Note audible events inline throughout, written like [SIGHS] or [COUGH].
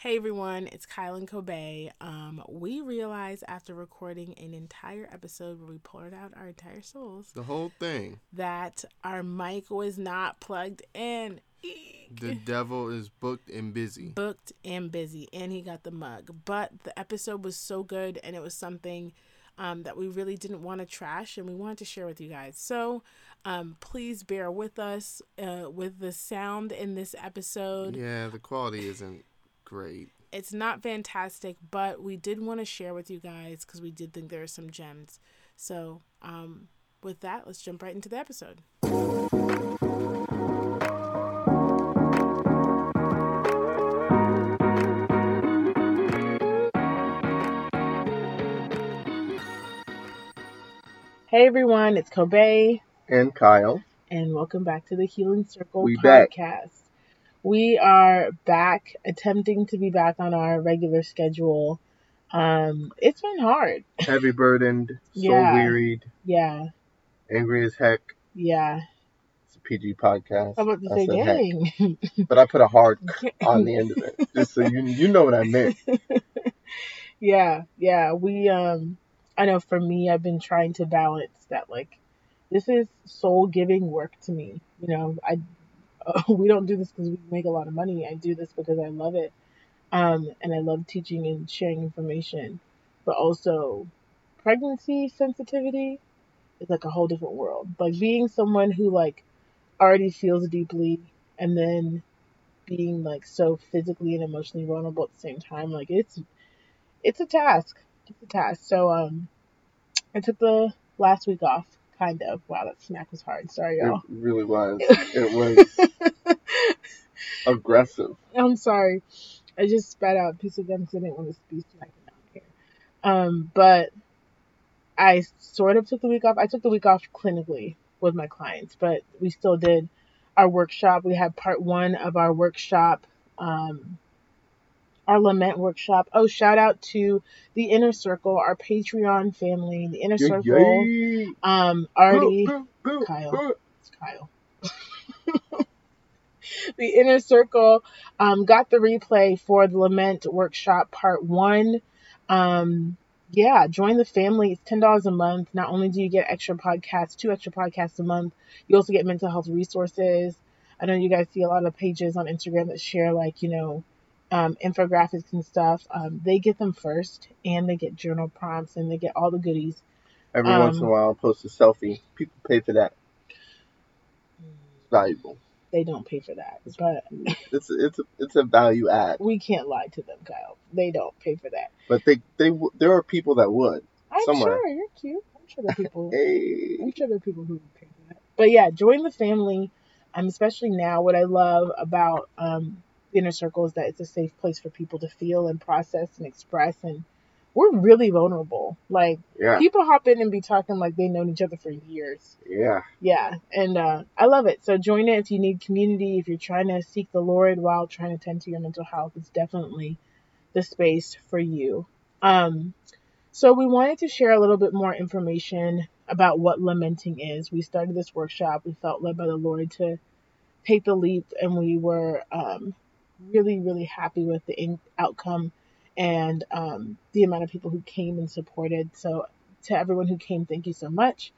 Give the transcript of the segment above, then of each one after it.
Hey everyone, it's and Kobe. Um, we realized after recording an entire episode where we poured out our entire souls, the whole thing, that our mic was not plugged in. Eek. The [LAUGHS] devil is booked and busy. Booked and busy, and he got the mug. But the episode was so good, and it was something um, that we really didn't want to trash, and we wanted to share with you guys. So um, please bear with us uh, with the sound in this episode. Yeah, the quality isn't great. It's not fantastic, but we did want to share with you guys because we did think there are some gems. So, um, with that, let's jump right into the episode. Hey everyone, it's Kobe and Kyle, and welcome back to the Healing Circle we podcast. Back. We are back, attempting to be back on our regular schedule. Um, it's been hard. Heavy burdened, [LAUGHS] so yeah. wearied. Yeah. Angry as heck. Yeah. It's a PG podcast. How about to say dang? but I put a hard [LAUGHS] on the end of it, just so you you know what I meant. [LAUGHS] yeah, yeah. We um, I know for me, I've been trying to balance that. Like, this is soul giving work to me. You know, I [LAUGHS] we don't do this because we make a lot of money. I do this because I love it. Um, and I love teaching and sharing information. But also, pregnancy sensitivity is like a whole different world. Like being someone who like already feels deeply and then being like so physically and emotionally vulnerable at the same time, like it's it's a task. It's a task. So um I took the last week off Kind of. Wow, that smack was hard. Sorry, y'all. It really was. it [LAUGHS] was aggressive. I'm sorry. I just spat out a piece of gum because I didn't want to be smacking down here. Um, but I sort of took the week off. I took the week off clinically with my clients, but we still did our workshop. We had part one of our workshop um, our lament workshop. Oh, shout out to the inner circle, our Patreon family, the inner circle. Yay. Um, already Kyle. It's Kyle. [LAUGHS] the inner circle um, got the replay for the lament workshop part one. Um, yeah, join the family. It's ten dollars a month. Not only do you get extra podcasts, two extra podcasts a month, you also get mental health resources. I know you guys see a lot of pages on Instagram that share like, you know, um, infographics and stuff, um, they get them first, and they get journal prompts, and they get all the goodies. Every um, once in a while, I'll post a selfie. People pay for that. It's valuable. They don't pay for that, but [LAUGHS] it's it's a, it's a value add. We can't lie to them, Kyle. They don't pay for that. But they they there are people that would. I'm somewhere. sure you're cute. I'm sure there are people. [LAUGHS] hey. I'm sure there are people who would pay for that. But yeah, join the family. Um, especially now, what I love about um inner circle is that it's a safe place for people to feel and process and express and we're really vulnerable. Like yeah. people hop in and be talking like they've known each other for years. Yeah. Yeah. And uh, I love it. So join it if you need community, if you're trying to seek the Lord while trying to tend to your mental health, it's definitely the space for you. Um so we wanted to share a little bit more information about what lamenting is. We started this workshop. We felt led by the Lord to take the leap and we were um, really, really happy with the in- outcome and um, the amount of people who came and supported. So, to everyone who came, thank you so much.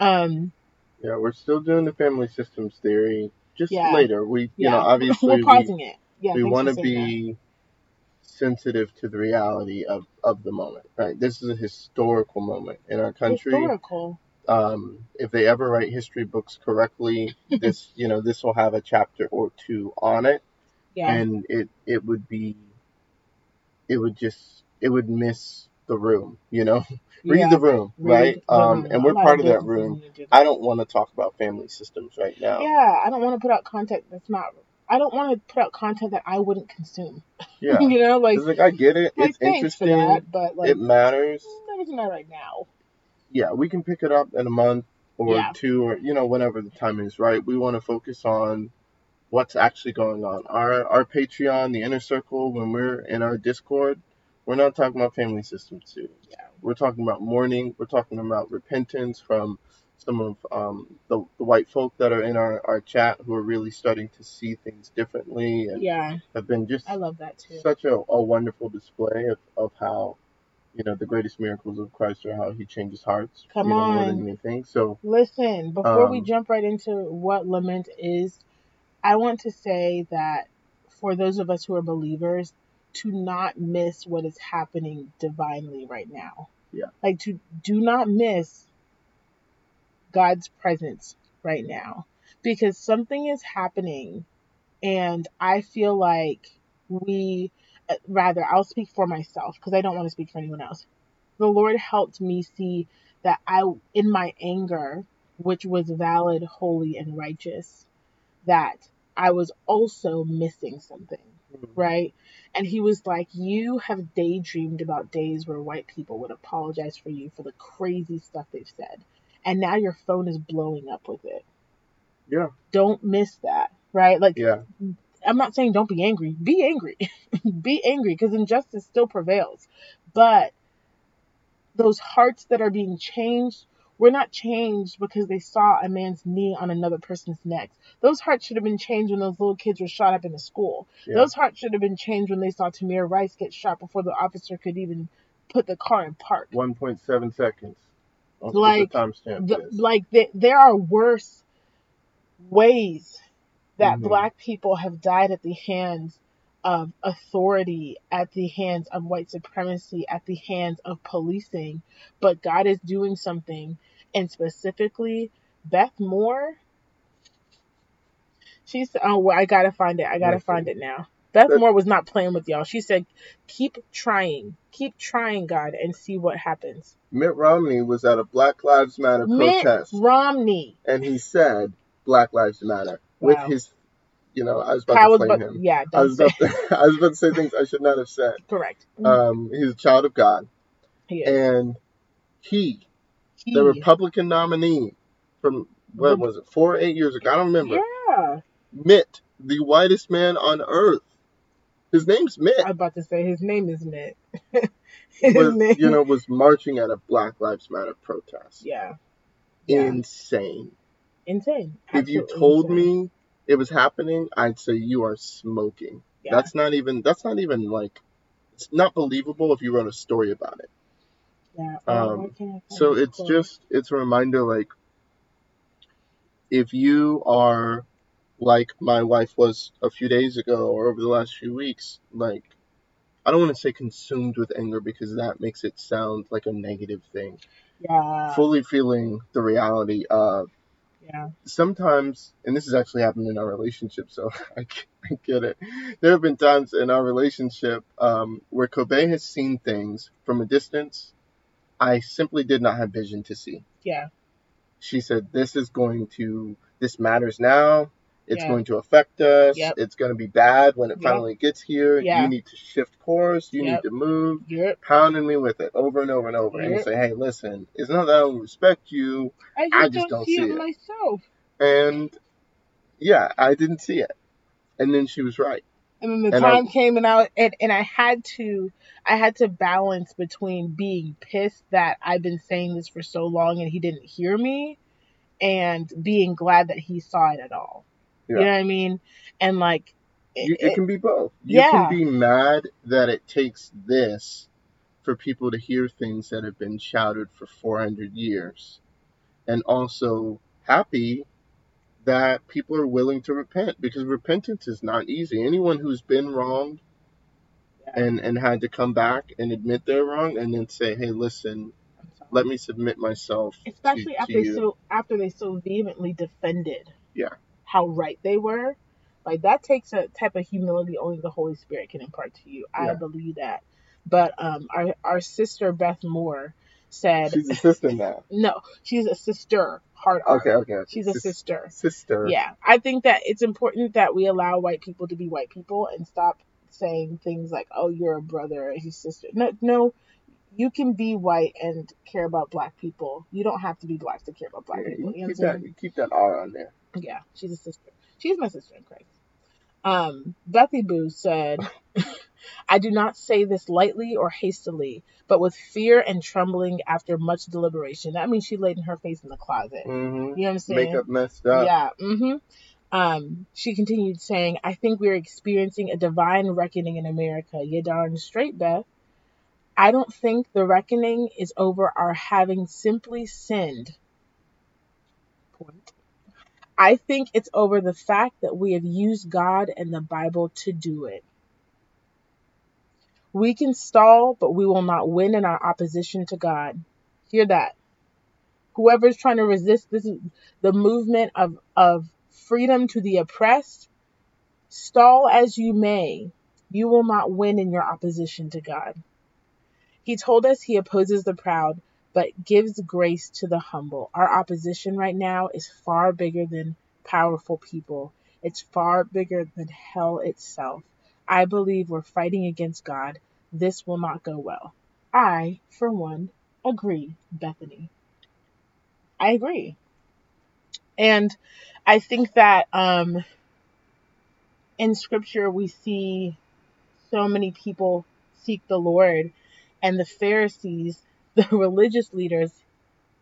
Um, yeah, we're still doing the family systems theory. Just yeah, later, we, you yeah. know, [LAUGHS] obviously we're pausing we, it. Yeah, we want to be that. sensitive to the reality of of the moment. Right, this is a historical moment in our country. Historical. Um, if they ever write history books correctly, [LAUGHS] this you know this will have a chapter or two on it yeah. and it it would be it would just it would miss the room you know? [LAUGHS] Read yeah. the room. Right um and we're part of that room. i don't want to talk about family systems right now. Yeah i don't want to put out content that's not i don't want to put out content that i wouldn't consume. Yeah. [LAUGHS] You know like, like i get it. like, it's interesting. that, but like it matters. That doesn't matter right now. Yeah we can pick it up in a month or yeah. two or you know whenever the time is right. We want to focus on what's actually going on. Our our Patreon, the inner circle, when we're in our Discord, we're not talking about family systems too. Yeah. We're talking about mourning. We're talking about repentance from some of um, the, the white folk that are in our, our chat who are really starting to see things differently and Yeah, have been just I love that too. such a, a wonderful display of, of how you know the greatest miracles of Christ are how he changes hearts Come you know, more than on. anything. So Listen, before we Um, jump right into what lament is, I want to say that for those of us who are believers, to not miss what is happening divinely right now. Yeah. Like to do not miss God's presence right now because something is happening and I feel like we uh, rather I'll speak for myself because I don't want to speak for anyone else. The Lord helped me see that I in my anger, which was valid, holy and righteous, that I was also missing something, hmm. right? And he was like, "You have daydreamed about days where white people would apologize for you for the crazy stuff they've said. And now your phone is blowing up with it. yeah, Don't miss that." Right? Like yeah, I'm not saying don't be angry. Be angry. [LAUGHS] be angry because injustice still prevails. But those hearts that are being changed were not changed because they saw a man's knee on another person's neck. Those hearts should have been changed when those little kids were shot up in the school. yeah. Those hearts should have been changed when they saw Tamir Rice get shot before the officer could even put the car in park. One point seven seconds. That's Like, the The, like th there are worse ways that Mhm. black people have died at the hands of authority, at the hands of white supremacy, at the hands of policing. But God is doing something, and specifically, Beth Moore. She said, "Oh, well, I gotta find it. I gotta find it now." Beth Moore was not playing with y'all. She said, "Keep trying, keep trying, God, and see what happens." Mitt Romney was at a Black Lives Matter Mitt protest, Romney. and he said Black Lives Matter with his, you know, I was about I was to blame about, him. yeah, I was say about to, [LAUGHS] I was about to say things I should not have said. correct. Um, he's a child of God, he is. and he, He- the Republican nominee from what The- was it, four or eight years ago? I don't remember. yeah, Mitt, the whitest man on earth. His name's Mitt. I was about to say his name is Mitt. [LAUGHS] was, name, you know, was marching at a Black Lives Matter protest. yeah, yeah. Insane. insane. if you told insane. me it was happening, I'd say you are smoking. yeah. That's not even. That's not even like. It's not believable if you wrote a story about it. yeah. Oh, um, why can't I find So it's quote? just it's a reminder like if you are like my wife was a few days ago or over the last few weeks, like I don't want to say consumed with anger because that makes it sound like a negative thing. yeah, Fully feeling the reality of yeah, sometimes, and this has actually happened in our relationship, so [LAUGHS] I, I get it. There have been times in our relationship um, where Kobe has seen things from a distance I simply did not have vision to see. yeah, She said, This is going to, this matters now. It's Yeah. going to affect us. Yep. It's going to be bad when it Yep. finally gets here. Yeah. You need to shift course. You Yep. need to move. Yep. Pounding me with it over and over and over. And you say, Hey, listen, it's not that I don't respect you. I just, I just don't, don't see it, it. myself. And yeah, I didn't see it. And then she was right. And then the And I- time came and I and, and I had to I had to balance between being pissed that I've been saying this for so long and he didn't hear me and being glad that he saw it at all. You Yeah. know what I mean? And like You, it- it can be both. You yeah. can be mad that it takes this for people to hear things that have been shouted for 400 years, and also happy that people are willing to repent because repentance is not easy. Anyone who's been wronged Yeah. and and had to come back and admit they're wrong and then say, "Hey, listen, let me submit myself." especially to after they you." so after they so vehemently defended Yeah. How right they were like that takes a type of humility only the holy spirit can impart to you i Yeah. believe that but um our our sister beth moore said She's a sister now. [LAUGHS] no she's a sister hard R. Okay, okay. okay. she's a Sis- sister Sister. yeah i think that it's important that we allow white people to be white people and stop saying things like oh you're a brother or his sister no no you can be white and care about black people. You don't have to be black to care about black Yeah, people. you You keep that. You keep that R on there. Yeah, she's a sister. She's my sister in Christ. Um, Bethy Boo said, [LAUGHS] I do not say this lightly or hastily, but with fear and trembling after much deliberation. That means she laid in her face in the closet. Mm-hmm. You know what I'm saying? Makeup messed up. Yeah. Mm-hmm. Um, she continued saying, I think we're experiencing a divine reckoning in America. You darn straight, Beth. I don't think the reckoning is over our having simply sinned. Point. I think it's over the fact that we have used God and the Bible to do it. We can stall, but we will not win in our opposition to God. Hear that. Whoever's trying to resist this the movement of, of freedom to the oppressed, stall as you may, you will not win in your opposition to God. He told us he opposes the proud, but gives grace to the humble. Our opposition right now is far bigger than powerful people. It's far bigger than hell itself. I believe we're fighting against God. This will not go well. I, for one, agree, Bethany. I agree. And I think that um, in scripture we see so many people seek the Lord and the Pharisees, [LAUGHS] the religious leaders,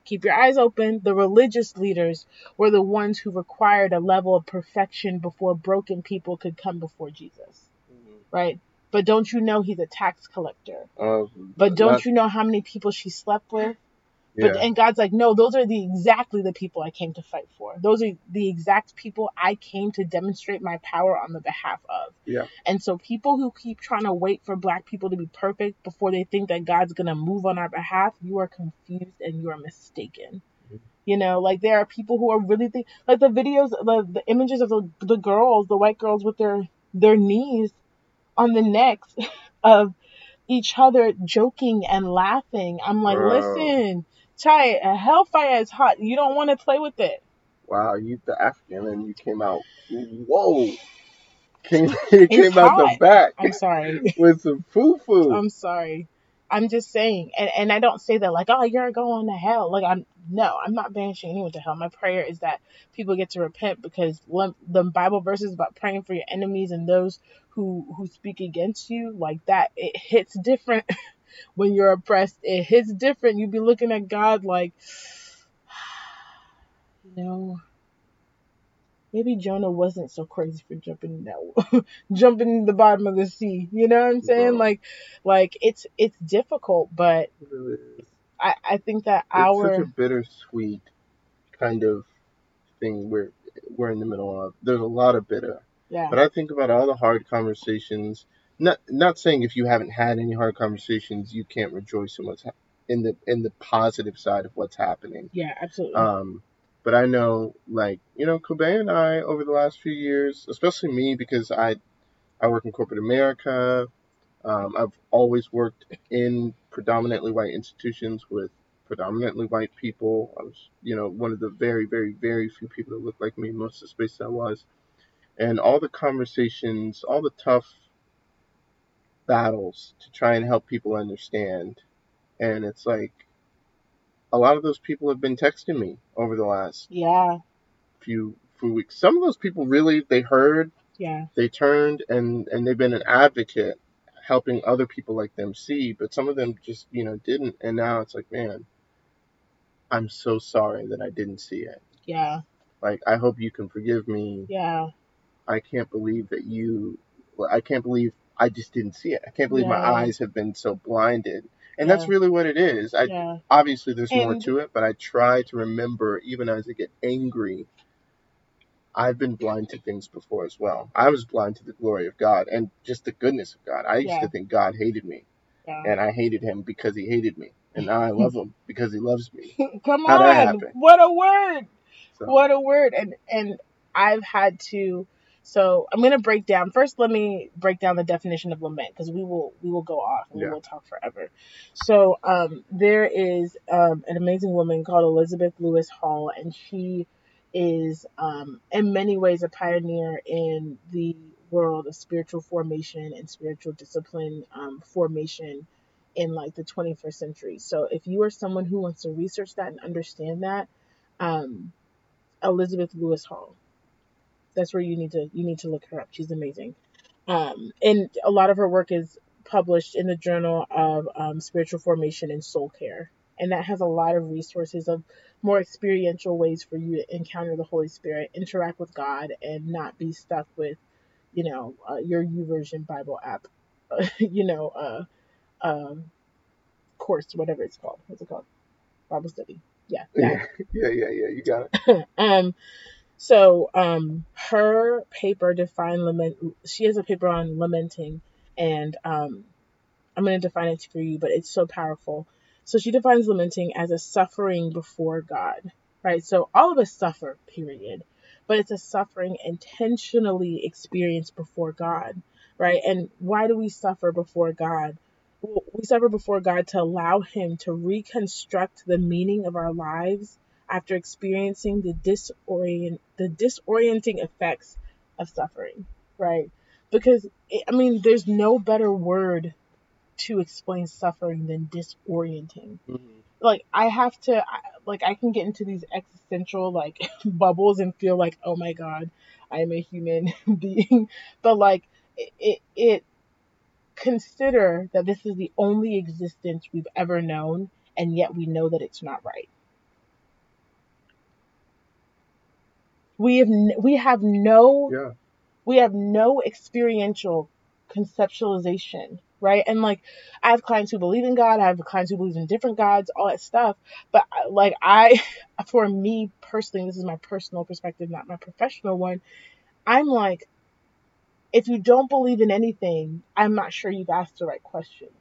keep your eyes open, the religious leaders were the ones who required a level of perfection before broken people could come before Jesus. Mm-hmm. Right? But don't you know he's a tax collector? Uh, but don't you know how many people she slept with? But yeah. and God's like, no, those are the exactly the people I came to fight for. Those are the exact people I came to demonstrate my power on the behalf of. Yeah. And so people who keep trying to wait for black people to be perfect before they think that God's gonna move on our behalf, you are confused and you are mistaken. Mm-hmm. You know, like there are people who are really think like the videos, the the images of the the girls, the white girls with their their knees on the necks [LAUGHS] of each other joking and laughing. I'm like, Bro. listen, Chai, a hellfire is hot. You don't want to play with it. Wow, you the African and you came out. Whoa. Came, [LAUGHS] it came out the back. I'm sorry. [LAUGHS] with some foo foo. I'm sorry. I'm just saying, and, and I don't say that like, oh, you're going to hell. Like I'm no, I'm not banishing anyone to hell. My prayer is that people get to repent because the Bible verses about praying for your enemies and those who who speak against you, like that, it hits different [LAUGHS] when you're oppressed. It hits different. You'd be looking at God like, [SIGHS] you know, maybe Jonah wasn't so crazy for jumping that [LAUGHS] jumping in the bottom of the sea. You know what I'm saying? Like, like it's it's difficult, but I I think that it's our such a bittersweet kind of thing we're we're in the middle of. There's a lot of bitter. Yeah. But I think about all the hard conversations not not saying if you haven't had any hard conversations you can't rejoice in what's ha- in the in the positive side of what's happening. Yeah, absolutely. Um, but I know like you know Kobe and I over the last few years, especially me because I I work in corporate America. Um, I've always worked in predominantly white institutions with predominantly white people. I was, you know, one of the very, very, very few people that looked like me most of the space I was. And all the conversations, all the tough battles to try and help people understand. And it's like a lot of those people have been texting me over the last yeah few few weeks. Some of those people really they heard, yeah, they turned and and they've been an advocate helping other people like them see, but some of them just, you know, didn't and now it's like, man, I'm so sorry that I didn't see it. Yeah. Like I hope you can forgive me. Yeah. I can't believe that you I can't believe I just didn't see it. I can't believe yeah. my eyes have been so blinded. And yeah. that's really what it is. I yeah. obviously there's and, more to it, but I try to remember even as I get angry, I've been blind to things before as well. I was blind to the glory of God and just the goodness of God. I used to think God hated me. And I hated him because he hated me. And now I [LAUGHS] love him because he loves me. [LAUGHS] Come on. What a word. So. What a word. And and I've had to so I'm gonna break down first. Let me break down the definition of lament because we will we will go off and yeah. we will talk forever. So um, there is um, an amazing woman called Elizabeth Lewis Hall, and she is um, in many ways a pioneer in the world of spiritual formation and spiritual discipline um, formation in like the 21st century. So if you are someone who wants to research that and understand that, um, Elizabeth Lewis Hall that's where you need to you need to look her up. She's amazing. Um, and a lot of her work is published in the Journal of um, Spiritual Formation and Soul Care. And that has a lot of resources of more experiential ways for you to encounter the Holy Spirit, interact with God, and not be stuck with, you know, uh, your YouVersion Bible app, [LAUGHS] you know, uh, um, course, whatever it's called. What's it called? Bible study. Yeah. Yeah, yeah, [LAUGHS] yeah, yeah. You got it. [LAUGHS] um, so um, her paper define lament. She has a paper on lamenting, and um, I'm going to define it for you, but it's so powerful. So she defines lamenting as a suffering before God, right? So all of us suffer, period. But it's a suffering intentionally experienced before God, right? And why do we suffer before God? we suffer before God to allow Him to reconstruct the meaning of our lives after experiencing the disorient the disorienting effects of suffering, right? Because I mean, there's no better word to explain suffering than disorienting. Mm-hmm. Like I have to, like I can get into these existential like [LAUGHS] bubbles and feel like, oh my god, I am a human [LAUGHS] being, but like it, it, it consider that this is the only existence we've ever known, and yet we know that it's not right. We have we have no yeah. we have no experiential conceptualization, right? And like I have clients who believe in God, I have clients who believe in different gods, all that stuff. But uh, like I, [LAUGHS] for me personally, this is my personal perspective, not my professional one. I'm like, if you don't believe in anything, I'm not sure you've asked the right questions.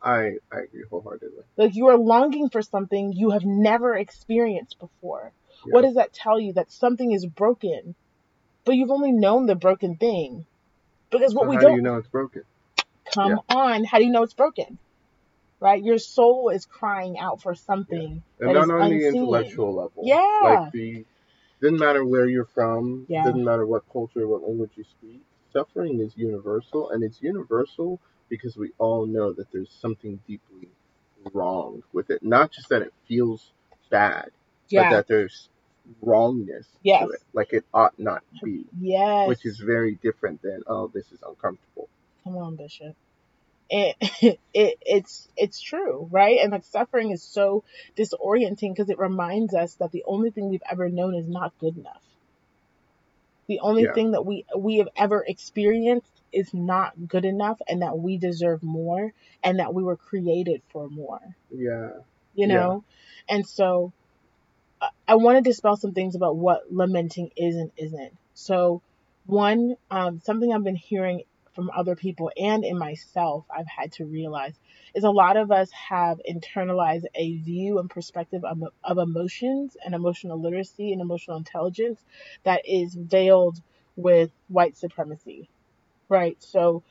I I agree wholeheartedly. Like you are longing for something you have never experienced before. Yeah. What does that tell you? That something is broken, but you've only known the broken thing. Because what so we how don't. How do you know it's broken? Come yeah. on, how do you know it's broken? Right, your soul is crying out for something. Yeah. And not on the intellectual level. Yeah. Like the doesn't matter where you're from. Yeah. Doesn't matter what culture, what language you speak. Suffering is universal, and it's universal because we all know that there's something deeply wrong with it. Not just that it feels bad, yeah. but that there's wrongness yes. to it. Like it ought not be. Yes. Which is very different than, oh, this is uncomfortable. Come on, Bishop. It, [LAUGHS] it it's it's true, right? And like suffering is so disorienting because it reminds us that the only thing we've ever known is not good enough. The only yeah. thing that we we have ever experienced is not good enough and that we deserve more and that we were created for more. Yeah. You know? Yeah. And so I want to dispel some things about what lamenting is and isn't. So, one, um, something I've been hearing from other people and in myself, I've had to realize is a lot of us have internalized a view and perspective of, of emotions and emotional literacy and emotional intelligence that is veiled with white supremacy, right? So,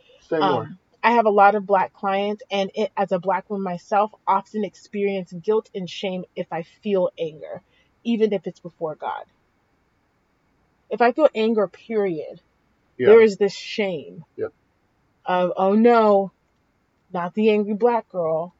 um, I have a lot of black clients, and it, as a black woman myself, often experience guilt and shame if I feel anger, even if it's before God. If I feel anger, period, yeah. there is this shame yep. of, oh no, not the angry black girl.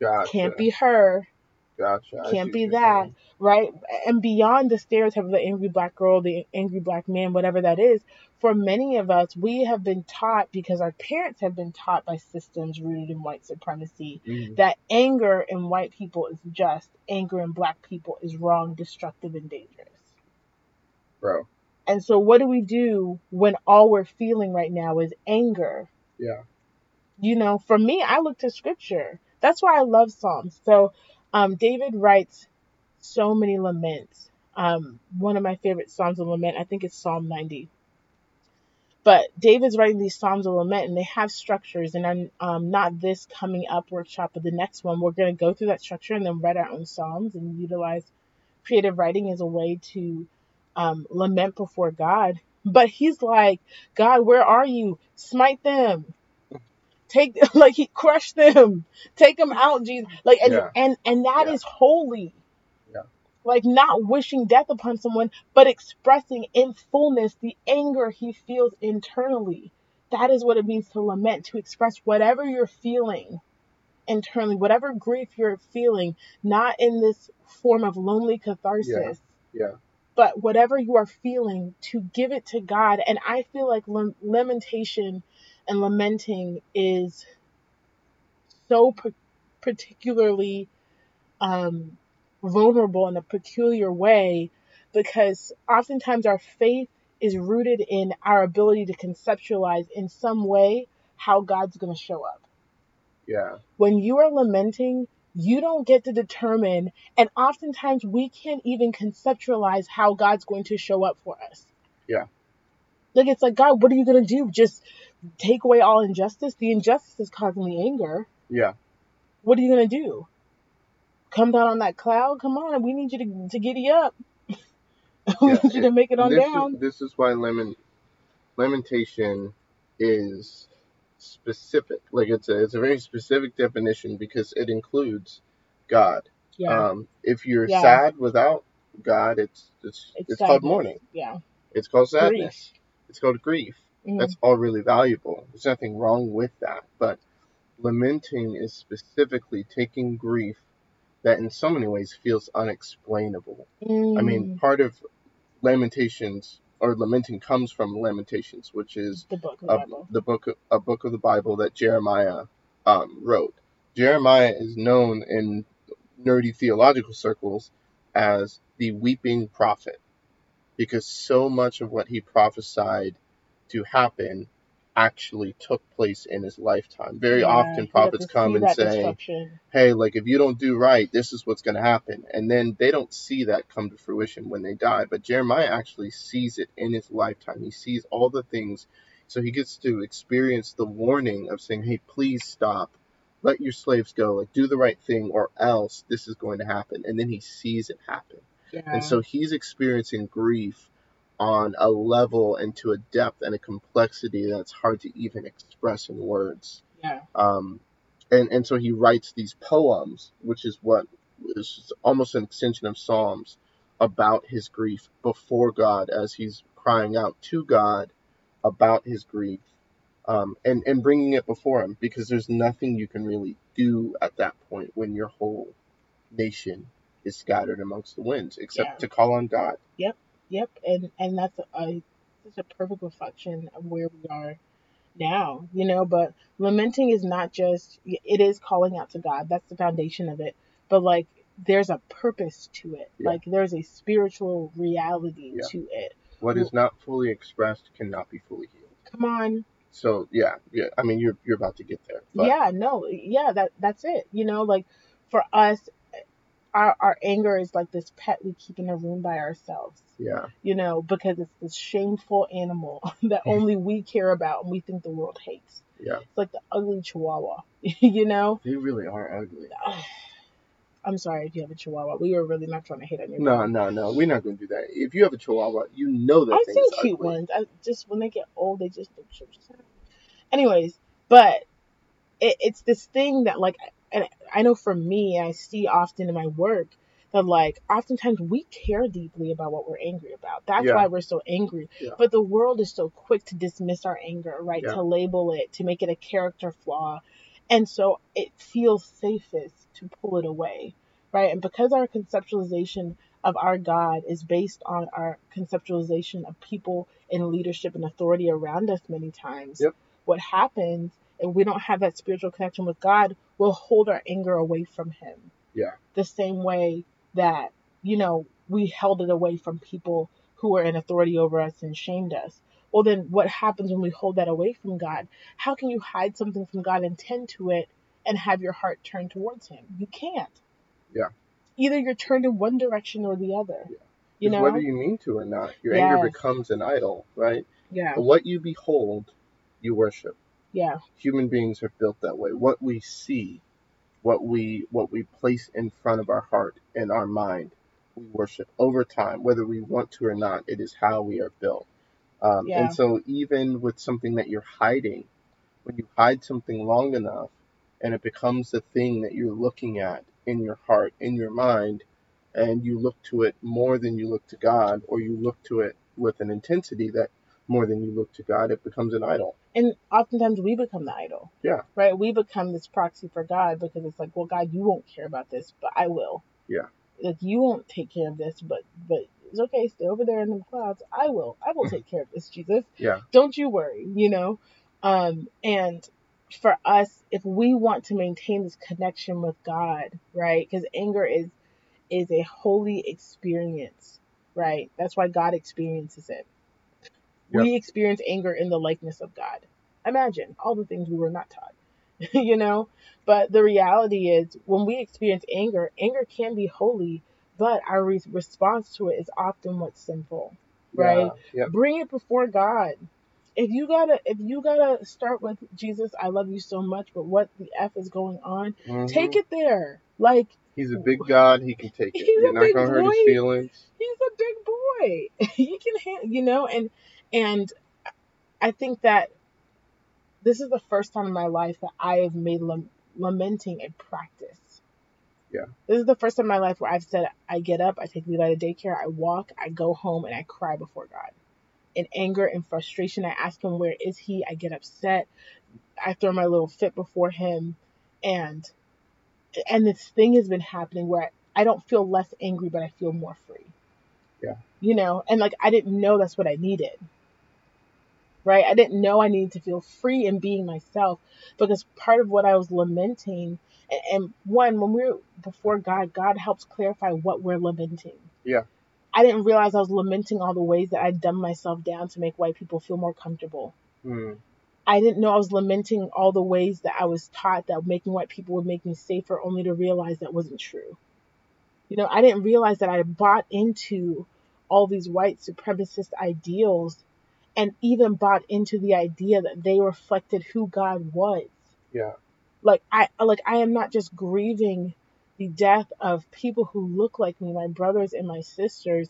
Gotcha. Can't be her. Gotcha. Can't be that. Right? And beyond the stereotype of the angry black girl, the angry black man, whatever that is, for many of us, we have been taught because our parents have been taught by systems rooted in white supremacy mm-hmm. that anger in white people is just, anger in black people is wrong, destructive, and dangerous. Bro. And so, what do we do when all we're feeling right now is anger? Yeah. You know, for me, I look to scripture. That's why I love Psalms. So, um, David writes so many laments. Um, one of my favorite Psalms of lament, I think it's Psalm 90. But David's writing these Psalms of lament, and they have structures. And I'm um, not this coming up workshop, but the next one, we're going to go through that structure and then write our own Psalms and utilize creative writing as a way to um, lament before God. But he's like, God, where are you? Smite them. Take [LAUGHS] like he crushed them. Take them out, Jesus. Like and yeah. and and that yeah. is holy. Yeah. Like not wishing death upon someone, but expressing in fullness the anger he feels internally. That is what it means to lament, to express whatever you're feeling internally, whatever grief you're feeling, not in this form of lonely catharsis. Yeah. yeah but whatever you are feeling, to give it to God. And I feel like lamentation and lamenting is so particularly um, vulnerable in a peculiar way because oftentimes our faith is rooted in our ability to conceptualize in some way how God's going to show up. Yeah. When you are lamenting, you don't get to determine, and oftentimes we can't even conceptualize how God's going to show up for us. Yeah. Like, it's like, God, what are you going to do? Just take away all injustice? The injustice is causing the anger. Yeah. What are you going to do? Come down on that cloud? Come on, we need you to, to giddy up. [LAUGHS] we yeah, need you to make it on this down. Is, this is why lemon, lamentation is specific. Like it's a it's a very specific definition because it includes God. Yeah. Um, if you're yeah. sad without God, it's it's it's, it's called mourning. Yeah. It's called sadness. Grief. It's called grief. Mm-hmm. That's all really valuable. There's nothing wrong with that. But lamenting is specifically taking grief that in so many ways feels unexplainable. Mm. I mean, mm. part of lamentations or lamenting comes from Lamentations, which is the book of the a, Bible. The book, a book of the Bible that Jeremiah um, wrote. Jeremiah is known in nerdy theological circles as the weeping prophet because so much of what he prophesied to happen actually took place in his lifetime. Very yeah, often prophets come and say, "Hey, like if you don't do right, this is what's going to happen." And then they don't see that come to fruition when they die, but Jeremiah actually sees it in his lifetime. He sees all the things so he gets to experience the warning of saying, "Hey, please stop. Let your slaves go. Like do the right thing or else this is going to happen." And then he sees it happen. Yeah. And so he's experiencing grief on a level and to a depth and a complexity that's hard to even express in words. Yeah. Um, and and so he writes these poems, which is what is almost an extension of Psalms about his grief before God as he's crying out to God about his grief. Um, and, and bringing it before him because there's nothing you can really do at that point when your whole nation is scattered amongst the winds except yeah. to call on God. Yep. Yep, and and that's a such a perfect reflection of where we are now, you know. But lamenting is not just it is calling out to God. That's the foundation of it. But like there's a purpose to it. Yeah. Like there's a spiritual reality yeah. to it. What is not fully expressed cannot be fully healed. Come on. So yeah, yeah. I mean, you're you're about to get there. But. Yeah, no, yeah. That that's it. You know, like for us, our our anger is like this pet we keep in a room by ourselves. Yeah. You know, because it's this shameful animal [LAUGHS] that mm. only we care about and we think the world hates. Yeah. It's like the ugly chihuahua, [LAUGHS] you know? They really are ugly. [SIGHS] I'm sorry if you have a chihuahua. We are really not trying to hate on you. No, no, no. We're not going to do that. If you have a chihuahua, you know that I've seen cute ugly. ones. I just when they get old, they just look so sad. Anyways, but it, it's this thing that like, and I know for me, I see often in my work that like oftentimes we care deeply about what we're angry about. That's yeah. why we're so angry. Yeah. But the world is so quick to dismiss our anger, right? Yeah. To label it, to make it a character flaw. And so it feels safest to pull it away, right? And because our conceptualization of our God is based on our conceptualization of people in leadership and authority around us many times, yep. what happens if we don't have that spiritual connection with God, we'll hold our anger away from Him. Yeah. The same way that, you know, we held it away from people who were in authority over us and shamed us. Well, then what happens when we hold that away from God? How can you hide something from God and tend to it and have your heart turned towards Him? You can't. Yeah. Either you're turned in one direction or the other. Yeah. You know? Whether you mean to or not, your yes. anger becomes an idol, right? Yeah. What you behold, you worship. Yeah. Human beings are built that way. What we see what we what we place in front of our heart and our mind we worship over time whether we want to or not it is how we are built um, yeah. and so even with something that you're hiding when you hide something long enough and it becomes the thing that you're looking at in your heart in your mind and you look to it more than you look to god or you look to it with an intensity that more than you look to God, it becomes an idol. And oftentimes we become the idol. Yeah. Right? We become this proxy for God because it's like, well, God, you won't care about this, but I will. Yeah. Like you won't take care of this, but but It's okay. Stay over there in the clouds. I will. I will take care of this, Jesus. [LAUGHS] Yeah. Don't you worry. You know. Um, and for us, if we want to maintain this connection with God, right? Because anger is is a holy experience, right? That's why God experiences it. Yep. We experience anger in the likeness of God. Imagine all the things we were not taught, [LAUGHS] you know? But the reality is, when we experience anger, anger can be holy, but our re- response to it is often what's sinful, right? Yeah, yep. Bring it before God. If you gotta, if you gotta start with Jesus, I love you so much, but what the f is going on? Mm-hmm. Take it there. Like he's a big God, he can take it. You're not gonna boy. hurt his feelings. He's a big boy. [LAUGHS] he can, handle, you know, and and I think that this is the first time in my life that I have made lamenting a practice. Yeah. This is the first time in my life where I've said I get up, I take Levi to daycare, I walk, I go home, and I cry before God. In anger and frustration, I ask him where is he. I get upset. I throw my little fit before him, and and this thing has been happening where I, I don't feel less angry, but I feel more free. Yeah. You know, and like I didn't know that's what I needed right? I didn't know I needed to feel free in being myself because part of what I was lamenting, and, one, when we're before God, God helps clarify what we're lamenting. Yeah. I didn't realize I was lamenting all the ways that I'd dumb myself down to make white people feel more comfortable. Mm. I didn't know I was lamenting all the ways that I was taught that making white people would make me safer, only to realize that wasn't true. You know, I didn't realize that I bought into all these white supremacist ideals and even bought into the idea that they reflected who God was. Yeah. Like I like I am not just grieving the death of people who look like me, my brothers and my sisters.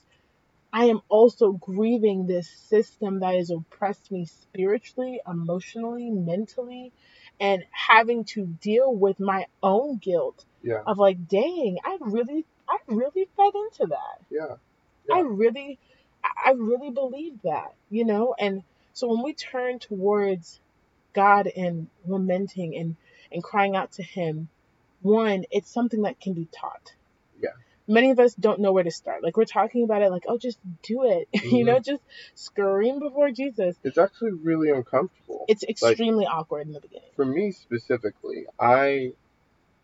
I am also grieving this system that has oppressed me spiritually, emotionally, mentally, and having to deal with my own guilt yeah. of like, dang, I really, I really fed into that. Yeah. yeah. I really, I really believe that, you know? And so when we turn towards God and lamenting and, and crying out to Him, one, it's something that can be taught. Yeah. Many of us don't know where to start. Like we're talking about it, like, oh, just do it. Mm-hmm. [LAUGHS] you know, just scream before Jesus. It's actually really uncomfortable. It's extremely like, awkward in the beginning. For me specifically, I,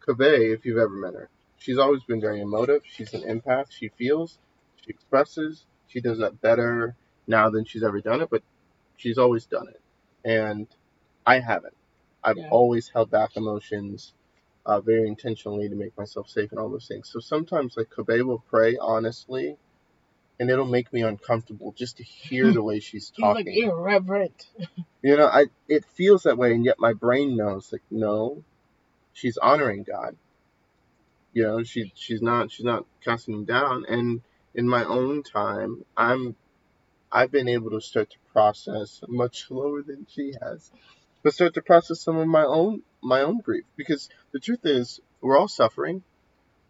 Kobe, if you've ever met her, she's always been very emotive. She's an empath. She feels, she expresses, she does that better now than she's ever done it, but she's always done it. And I haven't. I've yeah. always held back emotions uh, very intentionally to make myself safe and all those things. So sometimes, like, Kobe will pray honestly, and it'll make me uncomfortable just to hear [LAUGHS] the way she's talking. like irreverent. [LAUGHS] you know, I it feels that way, and yet my brain knows, like, no, she's honoring God. You know, she she's not she's not casting him down, and in my own time, I'm I've been able to start to process much slower than she has, but start to process some of my own my own grief because the truth is we're all suffering,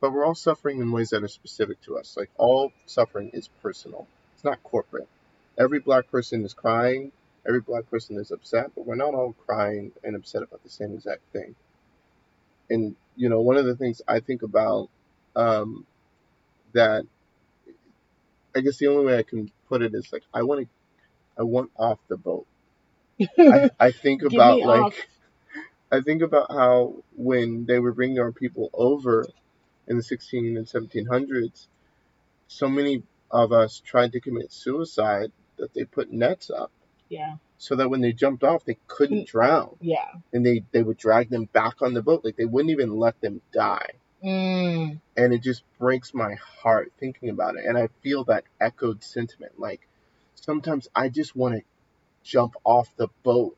but we're all suffering in ways that are specific to us. Like all suffering is personal. It's not corporate. Every black person is crying. Every black person is upset, but we're not all crying and upset about the same exact thing. And you know, one of the things I think about um, that I guess the only way I can put it is like I want to, I want off the boat. I, [LAUGHS] I think about like, off. I think about how when they were bringing our people over in the 16 and 1700s, so many of us tried to commit suicide that they put nets up. Yeah. So that when they jumped off, they couldn't drown. Yeah. And they, they would drag them back on the boat. Like they wouldn't even let them die. Mm. And it just breaks my heart thinking about it. And I feel that echoed sentiment. Like sometimes I just want to jump off the boat.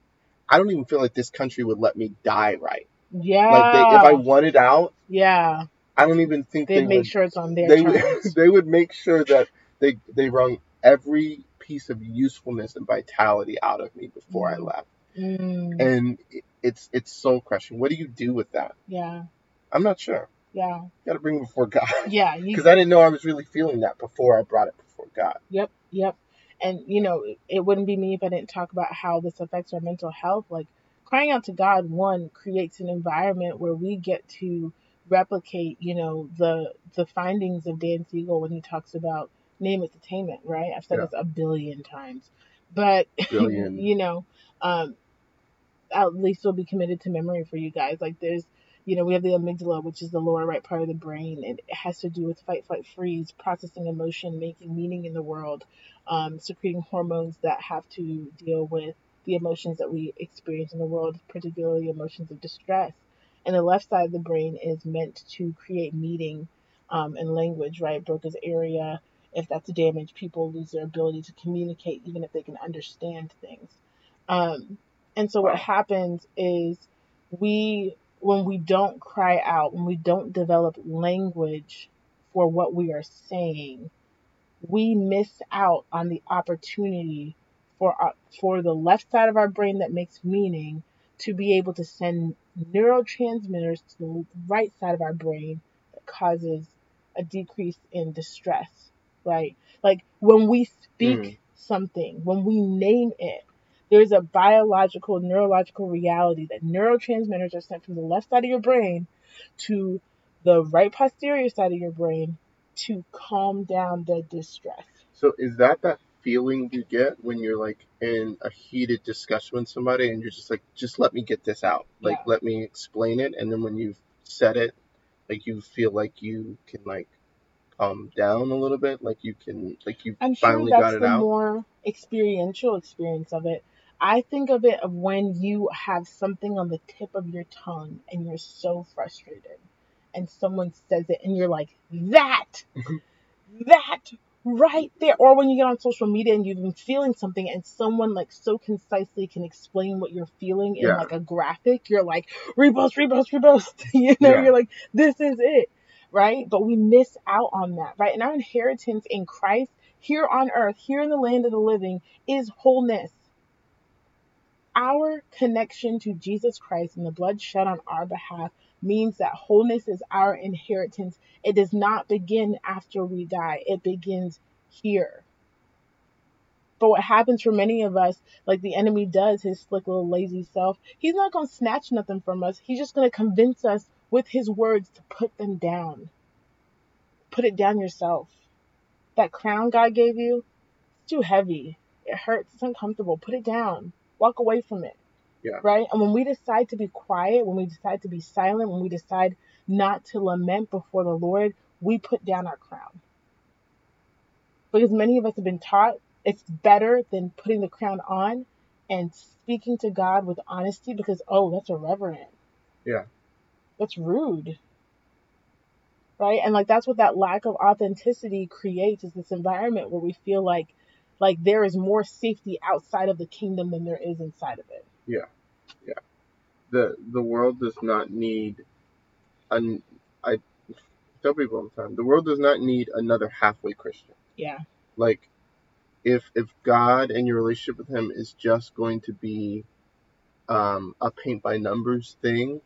I don't even feel like this country would let me die right. Yeah. Like they, if I wanted out, yeah. I don't even think they'd they make would, sure it's on their they terms. Would, [LAUGHS] they would make sure that they they wrung every piece of usefulness and vitality out of me before mm. I left. Mm. And it's it's soul crushing. What do you do with that? Yeah. I'm not sure. Yeah. Got to bring it before God. [LAUGHS] Yeah. Because I didn't know I was really feeling that before I brought it before God. Yep. Yep. And you know, it wouldn't be me if I didn't talk about how this affects our mental health. Like crying out to God, one creates an environment where we get to replicate, you know, the the findings of Dan Siegel when he talks about name it to tame it, right? I've said yeah. this a billion times. But [LAUGHS] billion. you know, um, at least it'll be committed to memory for you guys. Like there's you know, we have the amygdala, which is the lower right part of the brain, and it has to do with fight, flight, freeze, processing emotion, making meaning in the world, um, secreting hormones that have to deal with the emotions that we experience in the world, particularly emotions of distress. And the left side of the brain is meant to create meaning um, and language, right? Broca's area. If that's damaged, people lose their ability to communicate, even if they can understand things. Um, and so what happens is we when we don't cry out, when we don't develop language for what we are saying, we miss out on the opportunity for our, uh, for the left side of our brain that makes meaning to be able to send neurotransmitters to the right side of our brain that causes a decrease in distress, right? Like when we speak mm. something, when we name it, there's a biological, neurological reality that neurotransmitters are sent from the left side of your brain to the right posterior side of your brain to calm down the distress. So is that that feeling you get when you're like in a heated discussion with somebody and you're just like, just let me get this out, like yeah. let me explain it, and then when you've said it, like you feel like you can like calm down a little bit, like you can like you I'm finally sure that's got it the out. More experiential experience of it I think of it of when you have something on the tip of your tongue and you're so frustrated and someone says it and you're like, that, mm-hmm. that right there. Or when you get on social media and you've been feeling something and someone like so concisely can explain what you're feeling in yeah. like a graphic, you're like, repost, repost, repost. [LAUGHS] you know, yeah. you're like, this is it. Right. But we miss out on that. Right. And our inheritance in Christ here on earth, here in the land of the living, is wholeness our connection to Jesus Christ and the blood shed on our behalf means that wholeness is our inheritance. It does not begin after we die, it begins here. But what happens for many of us, like the enemy does his slick little lazy self, he's not going to snatch nothing from us. He's just going to convince us with his words to put them down. Put it down yourself. That crown God gave you, it's too heavy. It hurts. It's uncomfortable. Put it down walk away from it. Yeah. Right? And when we decide to be quiet, when we decide to be silent, when we decide not to lament before the Lord, we put down our crown. Because many of us have been taught it's better than putting the crown on and speaking to God with honesty because, oh, that's irreverent. Yeah. That's rude. Right? And like that's what that lack of authenticity creates is this environment where we feel like like there is more safety outside of the kingdom than there is inside of it. Yeah, yeah. The the world does not need an I tell people all the time the world does not need another halfway Christian. Yeah. Like if if God and your relationship with Him is just going to be um, a paint by numbers thing,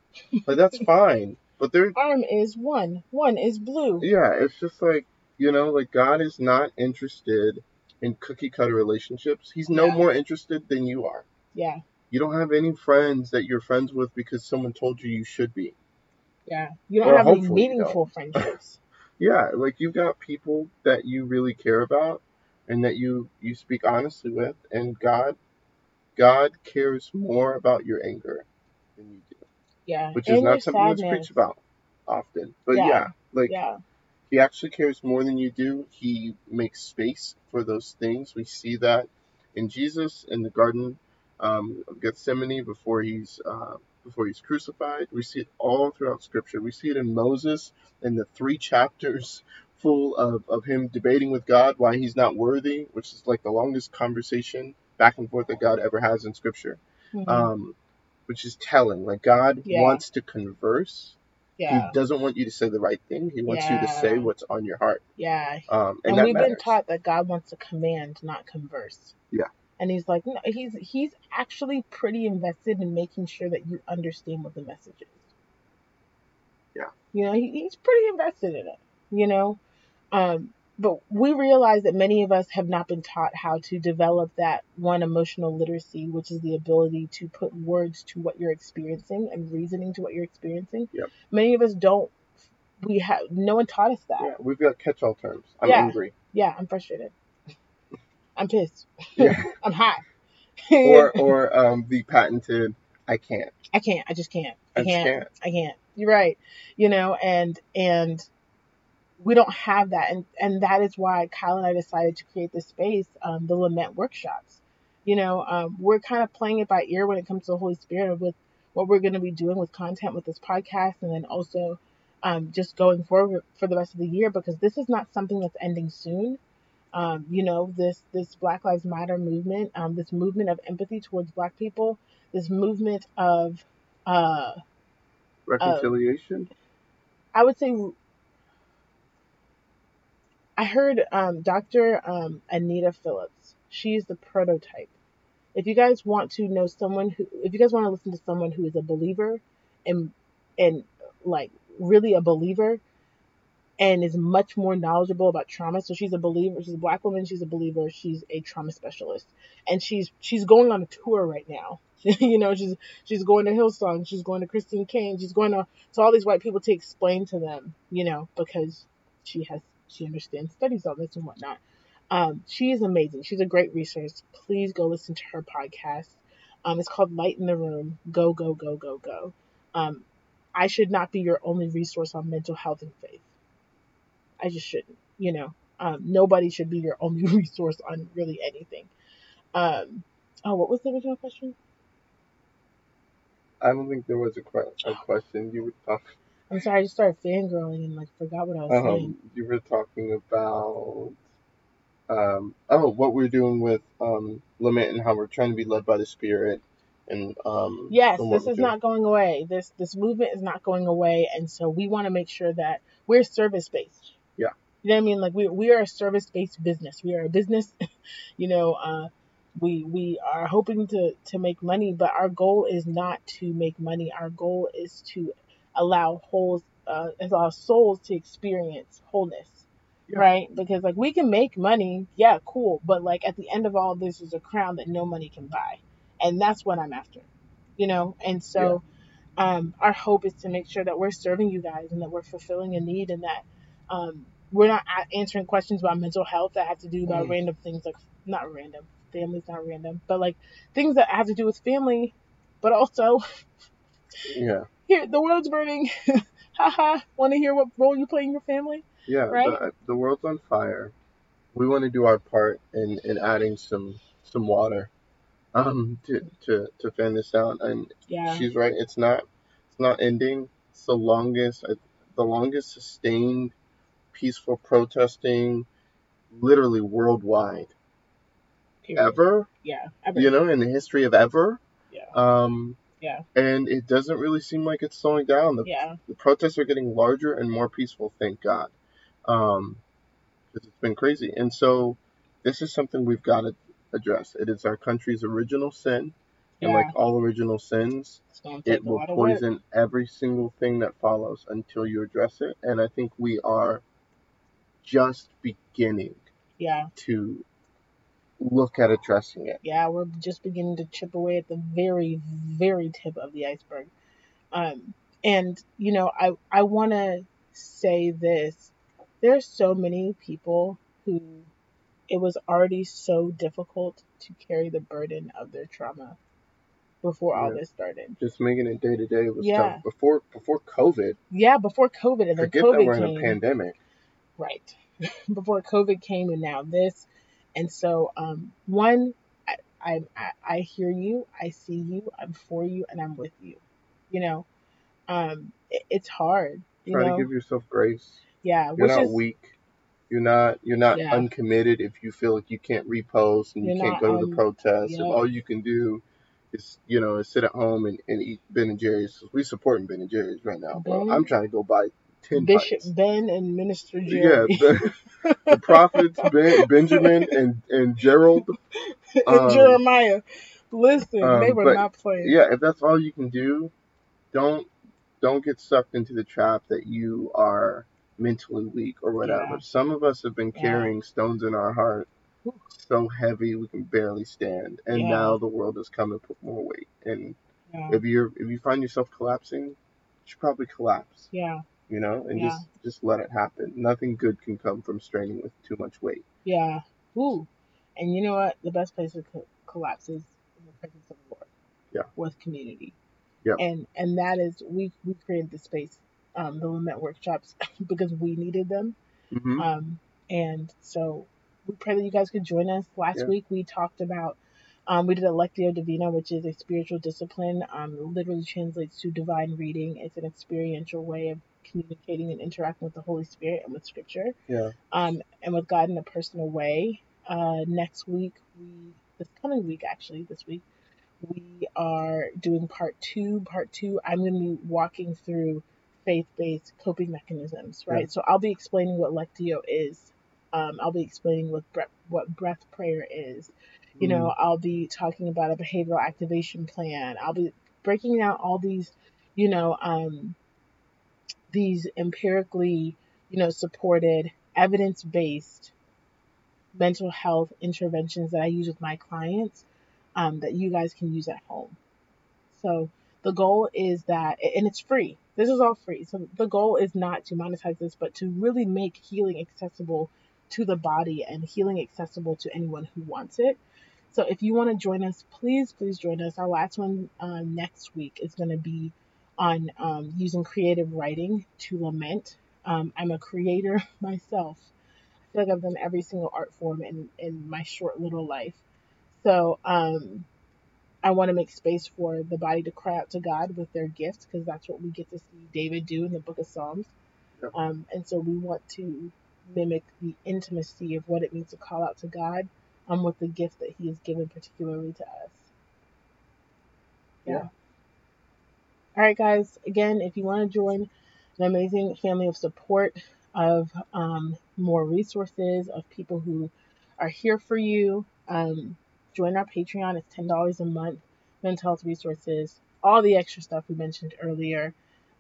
like that's [LAUGHS] fine. But there arm is one, one is blue. Yeah, it's just like you know, like God is not interested in cookie cutter relationships. He's no yeah. more interested than you are. Yeah. You don't have any friends that you're friends with because someone told you you should be. Yeah. You don't or have any meaningful [LAUGHS] friendships. yeah, like you've got people that you really care about and that you you speak honestly with and God God cares more about your anger than you do. Yeah. Which is not something sadness. that's preached about often. But yeah, yeah like yeah. He actually cares more than you do. He makes space for those things. We see that in Jesus in the Garden um, of Gethsemane before he's uh, before he's crucified. We see it all throughout Scripture. We see it in Moses in the three chapters [LAUGHS] full of, of him debating with God why he's not worthy, which is like the longest conversation back and forth that God ever has in Scripture. Mm-hmm. Um, which is telling. Like God yeah. wants to converse yeah. He doesn't want you to say the right thing. He wants yeah. you to say what's on your heart. Yeah. Um, and, and we've matters. been taught that God wants to command, not converse. Yeah. And he's like, no, he's he's actually pretty invested in making sure that you understand what the message is. Yeah. You know, he, he's pretty invested in it. You know, um, but we realize that many of us have not been taught how to develop that one emotional literacy, which is the ability to put words to what you're experiencing and reasoning to what you're experiencing. Yep. Many of us don't. We have no one taught us that. Yeah, we've got catch-all terms. I'm yeah. angry. Yeah, I'm frustrated. [LAUGHS] I'm pissed. Yeah. [LAUGHS] I'm hot. or or um the patented I can't. I can't. I just can't. I, I can't. can't. I can't. You're right. You know, and and we don't have that, and and that is why Kyle and I decided to create this space, um, the lament workshops. You know, um, we're kind of playing it by ear when it comes to the Holy Spirit with what we're going to be doing with content with this podcast, and then also um, just going forward for the rest of the year because this is not something that's ending soon. Um, you know, this this Black Lives Matter movement, um, this movement of empathy towards Black people, this movement of, uh, Reconciliation. I would say, I heard um, Dr. Um, Anita Phillips. She's the prototype. If you guys want to know someone who, if you guys want to listen to someone who is a believer and and like really a believer and is much more knowledgeable about trauma. So she's a believer. She's a black woman. She's a believer. She's a trauma specialist, and she's she's going on a tour right now. [LAUGHS] you know, she's she's going to Hillsong. She's going to Christine Caine. She's going to to all these white people to explain to them. You know, because she has she understands studies on this and whatnot. Um, she is amazing. She's a great resource. Please go listen to her podcast. Um, it's called Light in the Room. Go go go go go. Um, I should not be your only resource on mental health and faith. I just shouldn't. You know, um, nobody should be your only [LAUGHS] resource on really anything. Um, oh, what was the original question? I don't think there was a, que- a question. You were talking. I'm sorry, I just started fangirling and like forgot what I was saying. Um, you were talking about um, oh, what we're doing with um, lament and how we're trying to be led by the Spirit, and um, Yes, this is doing. not going away. This this movement is not going away, and so we want to make sure that we're service based. Yeah. You know what I mean? Like we we are a service based business. We are a business. [LAUGHS] you know, uh, we we are hoping to to make money, but our goal is not to make money. Our goal is to allow wholes uh, allow souls to experience wholeness. Yeah. Right? Because like we can make money, yeah, cool, but like at the end of all this is a crown that no money can buy. And that's what I'm after. You know? And so um, our hope is to make sure that we're serving you guys and that we're fulfilling a need and that um, we're not answering questions about mental health that have to do about Mm. random things like not random family's not random but like things that have to do with family but also Yeah, here the world's burning [LAUGHS] haha want to hear what role you play in your family yeah. Right? The, the world's on fire. We want to do our part in, in adding some some water, um, to to to fan this out. And yeah she's right. It's not it's not ending. It's the longest the longest sustained peaceful protesting, literally worldwide period. ever. yeah ever. You know, in the history of ever. yeah Um, Yeah. And it doesn't really seem like it's slowing down. The, yeah the protests are getting larger and more peaceful, thank God. Um, 'cause it's been crazy. And so this is something we've got to address. It is our country's original sin. And like all original sins, it's gonna take it will poison every single thing that follows until you address it. And I think we are just beginning yeah to look at addressing it. yeah, we're just beginning to chip away at the very, very tip of the iceberg. Um, and you know, I I want to say this: there's so many people who it was already so difficult to carry the burden of their trauma before all this started. Just making it day to day was Yeah. tough. Before before COVID, Yeah, before COVID, and then forget COVID that we're in came. a pandemic. Right. [LAUGHS] Before COVID came and now this. And so, um, one, I, I, I- hear you, I see you, I'm for you, and I'm with you. You know, um, it, it's hard. You Try know, to give yourself grace. yeah, You're not is weak. You're not you're not Yeah. uncommitted if you feel like you can't repost and you You're can't not go to the protest Yep. and all you can do is you know is sit at home and, and eat Ben and Jerry's. We supporting Ben and Jerry's right now, bro. Ben- I'm trying to go buy ten Bishop. Ben and Minister Yeah, the, the [LAUGHS] prophets ben, Benjamin and and Gerald. [LAUGHS] and um, Jeremiah. Listen, um, they were but, not playing. Yeah, if that's all you can do, don't don't get sucked into the trap that you are mentally weak or whatever. Yeah. Some of us have been Yeah. carrying stones in our heart so heavy we can barely stand, and Yeah. now the world has come and put more weight. And Yeah. if you're if you find yourself collapsing, you should probably collapse. yeah. You know, and yeah. just just let it happen. Nothing good can come from straining with too much weight. Yeah. Ooh. And you know what? The best place to co- collapse is in the presence of the Lord. Yeah. With community. Yeah. And and that is we we created the space, um, the lament workshops [LAUGHS] because we needed them. Mm-hmm. Um, and so we pray that you guys could join us. Last yeah. week we talked about um, we did a Lectio Divina, which is a spiritual discipline. Um, literally translates to divine reading. It's an experiential way of communicating and interacting with the Holy Spirit and with Scripture. Yeah. Um, and with God in a personal way. Uh, next week, we this coming week actually, this week, we are doing part two. Part two, I'm going to be walking through faith-based coping mechanisms. Right. Yeah. So I'll be explaining what Lectio is. Um, I'll be explaining what breath, what breath prayer is you know, mm-hmm. I'll be talking about a behavioral activation plan. I'll be breaking out all these, you know, um, these empirically, you know, supported, evidence based mental health interventions that I use with my clients um, that you guys can use at home. So the goal is that, and it's free. This is all free. So the goal is not to monetize this, but to really make healing accessible to the body and healing accessible to anyone who wants it. So if you want to join us, please, please join us. Our last one uh, next week is going to be on um, using creative writing to lament. Um, I'm a creator [LAUGHS] myself. I feel like I've done every single art form in, in my short little life. So um, I want to make space for the body to cry out to God with their gifts because that's what we get to see David do in the book of Psalms. Yep. Um, and so we want to mimic the intimacy of what it means to call out to God with the gift that He has given particularly to us. Yeah. yeah. All right, guys. Again, if you want to join an amazing family of support, of um, more resources, of people who are here for you, um, join our Patreon. It's ten dollars a month. Mental health resources, all the extra stuff we mentioned earlier.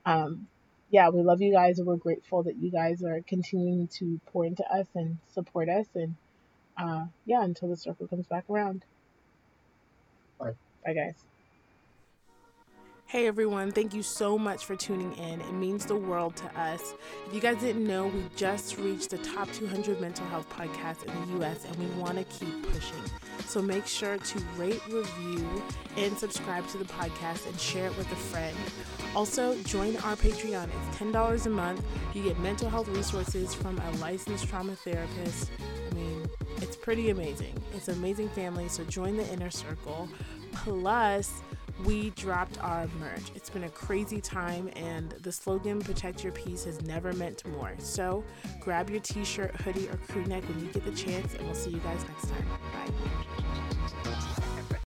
Um, yeah, we love you guys, and we're grateful that you guys are continuing to pour into us and support us and uh, yeah, until the circle comes back around. Bye. Bye, guys. Hey everyone, thank you so much for tuning in. It means the world to us. If you guys didn't know, we just reached the top 200 mental health podcasts in the US and we want to keep pushing. So make sure to rate, review, and subscribe to the podcast and share it with a friend. Also, join our Patreon. It's $10 a month. You get mental health resources from a licensed trauma therapist. I mean, it's pretty amazing. It's an amazing family, so join the inner circle. Plus, we dropped our merch. It's been a crazy time, and the slogan Protect Your Peace has never meant more. So grab your t shirt, hoodie, or crew neck when you get the chance, and we'll see you guys next time. Bye.